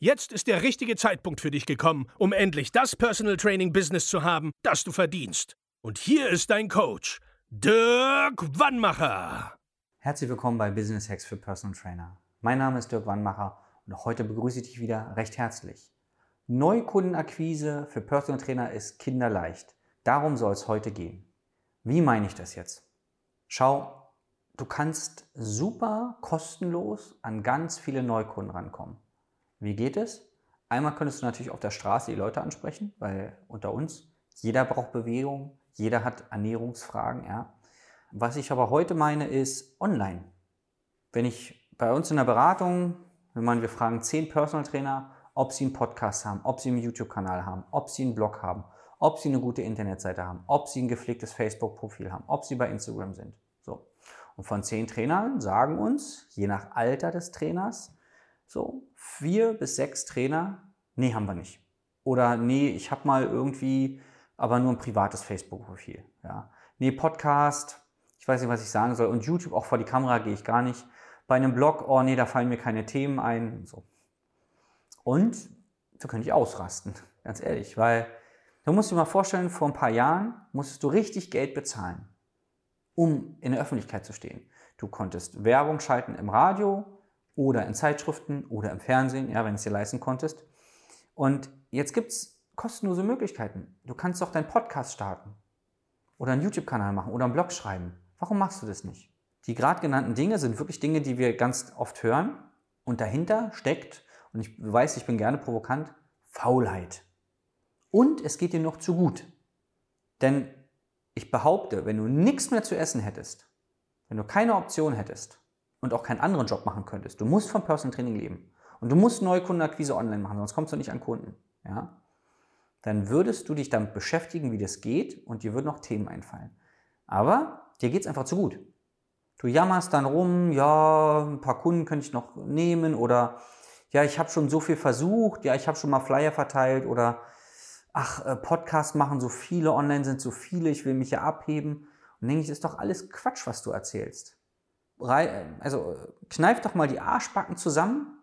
Jetzt ist der richtige Zeitpunkt für dich gekommen, um endlich das Personal Training Business zu haben, das du verdienst. Und hier ist dein Coach, Dirk Wannmacher. Herzlich willkommen bei Business Hacks für Personal Trainer. Mein Name ist Dirk Wannmacher und heute begrüße ich dich wieder recht herzlich. Neukundenakquise für Personal Trainer ist kinderleicht. Darum soll es heute gehen. Wie meine ich das jetzt? Schau, du kannst super kostenlos an ganz viele Neukunden rankommen. Wie geht es? Einmal könntest du natürlich auf der Straße die Leute ansprechen, weil unter uns, jeder braucht Bewegung, jeder hat Ernährungsfragen. Ja. Was ich aber heute meine, ist online. Wenn ich bei uns in der Beratung, wenn man, wir fragen zehn Personal Trainer, ob sie einen Podcast haben, ob sie einen YouTube-Kanal haben, ob sie einen Blog haben, ob sie eine gute Internetseite haben, ob sie ein gepflegtes Facebook-Profil haben, ob sie bei Instagram sind. So. Und von zehn Trainern sagen uns, je nach Alter des Trainers, so, vier bis sechs Trainer, nee, haben wir nicht. Oder nee, ich habe mal irgendwie, aber nur ein privates Facebook-Profil. Ja. Nee, Podcast, ich weiß nicht, was ich sagen soll. Und YouTube, auch vor die Kamera gehe ich gar nicht. Bei einem Blog, oh nee, da fallen mir keine Themen ein. So. Und da könnte ich ausrasten, ganz ehrlich, weil du musst dir mal vorstellen, vor ein paar Jahren musstest du richtig Geld bezahlen, um in der Öffentlichkeit zu stehen. Du konntest Werbung schalten im Radio, oder in Zeitschriften oder im Fernsehen, ja, wenn du es dir leisten konntest. Und jetzt gibt es kostenlose Möglichkeiten. Du kannst doch deinen Podcast starten oder einen YouTube-Kanal machen oder einen Blog schreiben. Warum machst du das nicht? Die gerade genannten Dinge sind wirklich Dinge, die wir ganz oft hören. Und dahinter steckt, und ich weiß, ich bin gerne provokant, Faulheit. Und es geht dir noch zu gut. Denn ich behaupte, wenn du nichts mehr zu essen hättest, wenn du keine Option hättest, und auch keinen anderen Job machen könntest. Du musst vom Personal Training leben. Und du musst Neukundenakquise online machen, sonst kommst du nicht an Kunden. Ja? Dann würdest du dich damit beschäftigen, wie das geht und dir würden noch Themen einfallen. Aber dir geht es einfach zu gut. Du jammerst dann rum, ja, ein paar Kunden könnte ich noch nehmen oder ja, ich habe schon so viel versucht, ja, ich habe schon mal Flyer verteilt oder ach, äh, Podcasts machen so viele, online sind so viele, ich will mich ja abheben. Und denke ich, ist doch alles Quatsch, was du erzählst also kneif doch mal die Arschbacken zusammen,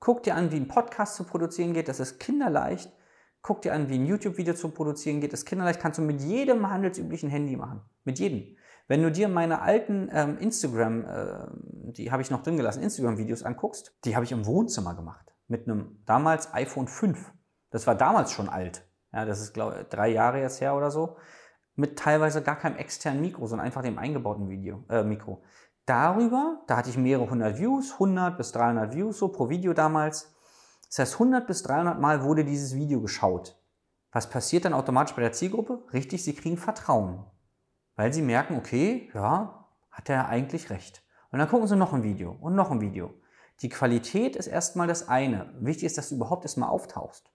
guck dir an, wie ein Podcast zu produzieren geht, das ist kinderleicht. Guck dir an, wie ein YouTube-Video zu produzieren geht, das ist kinderleicht, kannst du mit jedem handelsüblichen Handy machen. Mit jedem. Wenn du dir meine alten ähm, Instagram, äh, die habe ich noch drin gelassen, Instagram-Videos anguckst, die habe ich im Wohnzimmer gemacht. Mit einem damals iPhone 5. Das war damals schon alt. Ja, das ist, glaube ich, drei Jahre jetzt her oder so. Mit teilweise gar keinem externen Mikro, sondern einfach dem eingebauten Video, äh, Mikro darüber, da hatte ich mehrere hundert Views, 100 bis 300 Views so pro Video damals. Das heißt, 100 bis 300 Mal wurde dieses Video geschaut. Was passiert dann automatisch bei der Zielgruppe? Richtig, sie kriegen Vertrauen. Weil sie merken, okay, ja, hat er eigentlich recht. Und dann gucken sie noch ein Video und noch ein Video. Die Qualität ist erstmal das eine. Wichtig ist, dass du überhaupt erstmal auftauchst.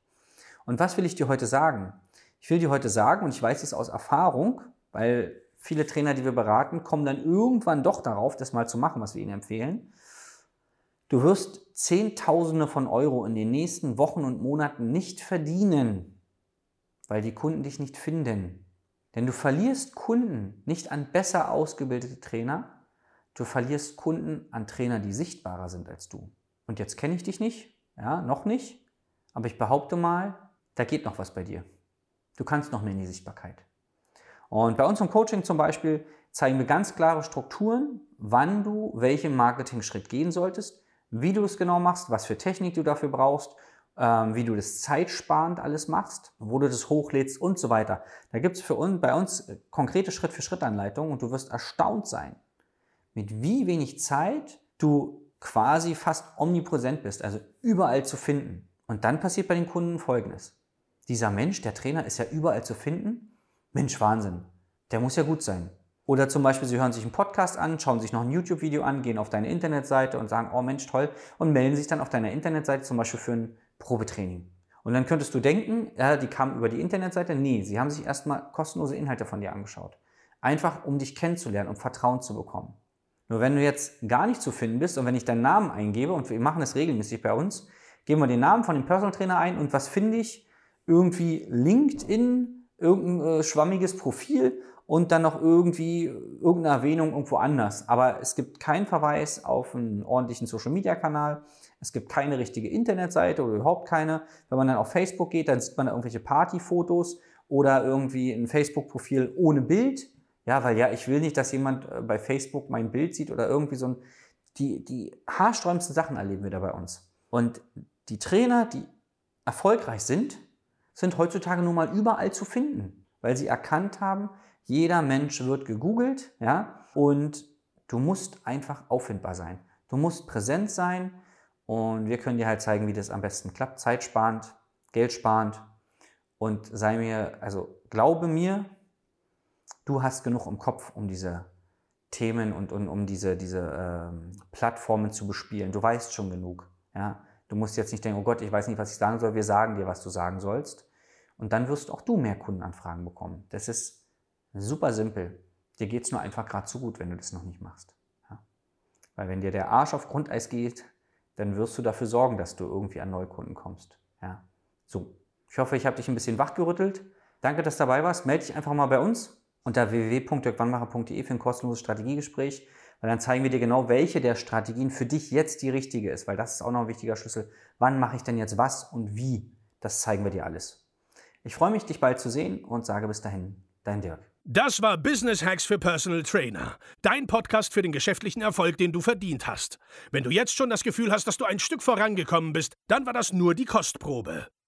Und was will ich dir heute sagen? Ich will dir heute sagen, und ich weiß es aus Erfahrung, weil viele Trainer, die wir beraten, kommen dann irgendwann doch darauf, das mal zu machen, was wir ihnen empfehlen. Du wirst Zehntausende von Euro in den nächsten Wochen und Monaten nicht verdienen, weil die Kunden dich nicht finden. Denn du verlierst Kunden nicht an besser ausgebildete Trainer, du verlierst Kunden an Trainer, die sichtbarer sind als du. Und jetzt kenne ich dich nicht, ja, noch nicht, aber ich behaupte mal, da geht noch was bei dir. Du kannst noch mehr in die Sichtbarkeit. Und bei uns im Coaching zum Beispiel zeigen wir ganz klare Strukturen, wann du welchen Marketing-Schritt gehen solltest, wie du es genau machst, was für Technik du dafür brauchst, ähm, wie du das zeitsparend alles machst, wo du das hochlädst und so weiter. Da gibt es uns, bei uns konkrete Schritt-für-Schritt-Anleitungen und du wirst erstaunt sein, mit wie wenig Zeit du quasi fast omnipräsent bist, also überall zu finden. Und dann passiert bei den Kunden Folgendes. Dieser Mensch, der Trainer, ist ja überall zu finden Mensch, Wahnsinn, der muss ja gut sein. Oder zum Beispiel, Sie hören sich einen Podcast an, schauen sich noch ein YouTube-Video an, gehen auf deine Internetseite und sagen, oh Mensch, toll, und melden sich dann auf deiner Internetseite zum Beispiel für ein Probetraining. Und dann könntest du denken, ja, die kamen über die Internetseite. Nee, sie haben sich erstmal kostenlose Inhalte von dir angeschaut. Einfach um dich kennenzulernen, um Vertrauen zu bekommen. Nur wenn du jetzt gar nicht zu finden bist und wenn ich deinen Namen eingebe, und wir machen das regelmäßig bei uns, geben wir den Namen von dem Personal Trainer ein und was finde ich? Irgendwie LinkedIn, irgendein äh, schwammiges Profil und dann noch irgendwie irgendeine Erwähnung irgendwo anders. Aber es gibt keinen Verweis auf einen ordentlichen Social Media Kanal. Es gibt keine richtige Internetseite oder überhaupt keine. Wenn man dann auf Facebook geht, dann sieht man da irgendwelche Partyfotos oder irgendwie ein Facebook-Profil ohne Bild. Ja, weil ja, ich will nicht, dass jemand äh, bei Facebook mein Bild sieht oder irgendwie so ein. Die, die haarsträubendsten Sachen erleben wir da bei uns. Und die Trainer, die erfolgreich sind, sind heutzutage nun mal überall zu finden, weil sie erkannt haben, jeder Mensch wird gegoogelt, ja, und du musst einfach auffindbar sein. Du musst präsent sein und wir können dir halt zeigen, wie das am besten klappt, zeitsparend, geldsparend und sei mir, also glaube mir, du hast genug im Kopf, um diese Themen und, und um diese, diese ähm, Plattformen zu bespielen. Du weißt schon genug. Ja? Du musst jetzt nicht denken, oh Gott, ich weiß nicht, was ich sagen soll. Wir sagen dir, was du sagen sollst. Und dann wirst auch du mehr Kundenanfragen bekommen. Das ist Super simpel. Dir geht es nur einfach gerade zu gut, wenn du das noch nicht machst. Ja? Weil wenn dir der Arsch auf Grundeis geht, dann wirst du dafür sorgen, dass du irgendwie an Neukunden kommst. Ja? So, ich hoffe, ich habe dich ein bisschen wachgerüttelt. Danke, dass du dabei warst. Melde dich einfach mal bei uns unter www.dirkwannmacher.de für ein kostenloses Strategiegespräch, weil dann zeigen wir dir genau, welche der Strategien für dich jetzt die richtige ist, weil das ist auch noch ein wichtiger Schlüssel. Wann mache ich denn jetzt was und wie? Das zeigen wir dir alles. Ich freue mich, dich bald zu sehen und sage bis dahin, dein Dirk. Das war Business Hacks für Personal Trainer. Dein Podcast für den geschäftlichen Erfolg, den du verdient hast. Wenn du jetzt schon das Gefühl hast, dass du ein Stück vorangekommen bist, dann war das nur die Kostprobe.